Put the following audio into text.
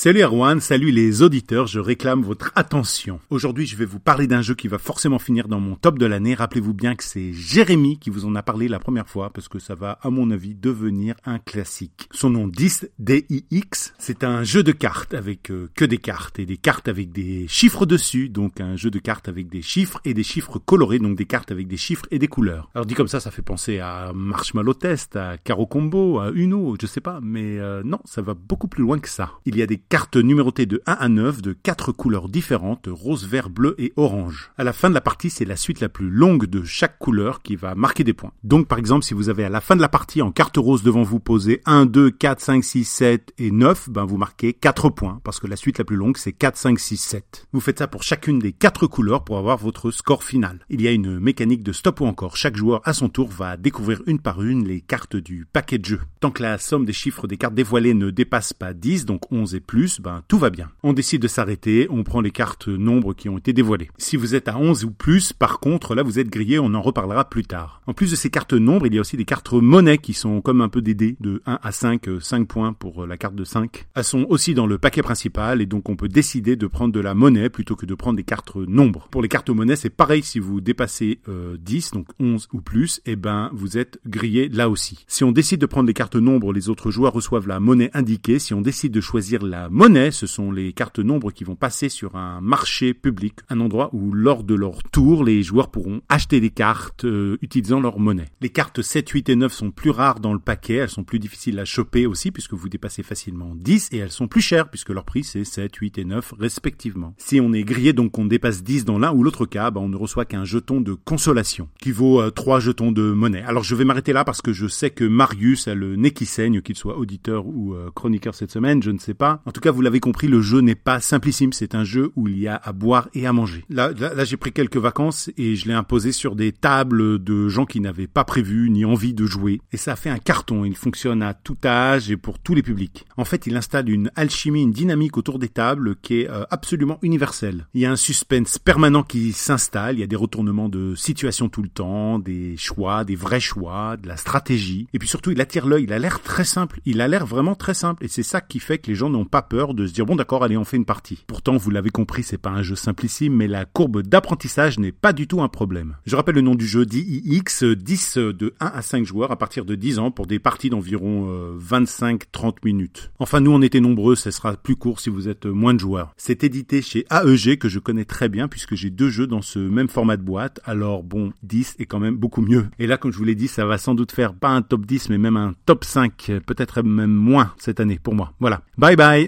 Salut Erwan, salut les auditeurs, je réclame votre attention. Aujourd'hui, je vais vous parler d'un jeu qui va forcément finir dans mon top de l'année. Rappelez-vous bien que c'est Jérémy qui vous en a parlé la première fois parce que ça va, à mon avis, devenir un classique. Son nom 10 DIX, c'est un jeu de cartes avec euh, que des cartes et des cartes avec des chiffres dessus, donc un jeu de cartes avec des chiffres et des chiffres colorés, donc des cartes avec des chiffres et des couleurs. Alors dit comme ça, ça fait penser à Marshmallow Test, à Caro Combo, à Uno, je sais pas, mais euh, non, ça va beaucoup plus loin que ça. Il y a des cartes numérotées de 1 à 9 de quatre couleurs différentes, rose, vert, bleu et orange. À la fin de la partie, c'est la suite la plus longue de chaque couleur qui va marquer des points. Donc par exemple, si vous avez à la fin de la partie en carte rose devant vous posé 1, 2, 4, 5, 6, 7 et 9, ben vous marquez 4 points parce que la suite la plus longue c'est 4, 5, 6, 7. Vous faites ça pour chacune des quatre couleurs pour avoir votre score final. Il y a une mécanique de stop ou encore. Chaque joueur à son tour va découvrir une par une les cartes du paquet de jeu. Tant que la somme des chiffres des cartes dévoilées ne dépasse pas 10, donc 11 et plus, ben tout va bien. On décide de s'arrêter, on prend les cartes nombres qui ont été dévoilées. Si vous êtes à 11 ou plus, par contre, là vous êtes grillé, on en reparlera plus tard. En plus de ces cartes nombres, il y a aussi des cartes monnaie qui sont comme un peu des dés de 1 à 5, 5 euh, points pour euh, la carte de 5. Elles sont aussi dans le paquet principal et donc on peut décider de prendre de la monnaie plutôt que de prendre des cartes nombres. Pour les cartes monnaie, c'est pareil si vous dépassez 10, euh, donc 11 ou plus, et eh ben vous êtes grillé là aussi. Si on décide de prendre les cartes nombres, les autres joueurs reçoivent la monnaie indiquée. Si on décide de choisir la monnaie, ce sont les cartes nombres qui vont passer sur un marché public, un endroit où lors de leur tour, les joueurs pourront acheter des cartes euh, utilisant leur monnaie. Les cartes 7, 8 et 9 sont plus rares dans le paquet, elles sont plus difficiles à choper aussi puisque vous dépassez facilement 10 et elles sont plus chères puisque leur prix c'est 7, 8 et 9 respectivement. Si on est grillé donc qu'on dépasse 10 dans l'un ou l'autre cas, bah, on ne reçoit qu'un jeton de consolation qui vaut euh, 3 jetons de monnaie. Alors je vais m'arrêter là parce que je sais que Marius a le nez qui saigne, qu'il soit auditeur ou euh, chroniqueur cette semaine, je ne sais pas. En tout cas, vous l'avez compris, le jeu n'est pas simplissime, c'est un jeu où il y a à boire et à manger. Là, là, j'ai pris quelques vacances et je l'ai imposé sur des tables de gens qui n'avaient pas prévu ni envie de jouer. Et ça a fait un carton, il fonctionne à tout âge et pour tous les publics. En fait, il installe une alchimie, une dynamique autour des tables qui est euh, absolument universelle. Il y a un suspense permanent qui s'installe, il y a des retournements de situation tout le temps, des choix, des vrais choix, de la stratégie. Et puis surtout, il attire l'œil, il a l'air très simple, il a l'air vraiment très simple. Et c'est ça qui fait que les gens n'ont pas peur de se dire, bon d'accord, allez, on fait une partie. Pourtant, vous l'avez compris, c'est pas un jeu simplissime, mais la courbe d'apprentissage n'est pas du tout un problème. Je rappelle le nom du jeu DIX, 10 de 1 à 5 joueurs à partir de 10 ans pour des parties d'environ 25-30 euh, minutes. Enfin, nous, on était nombreux, ce sera plus court si vous êtes moins de joueurs. C'est édité chez AEG que je connais très bien puisque j'ai deux jeux dans ce même format de boîte. Alors bon, 10 est quand même beaucoup mieux. Et là, comme je vous l'ai dit, ça va sans doute faire pas un top 10, mais même un top 5, peut-être même moins cette année pour moi. Voilà. Bye bye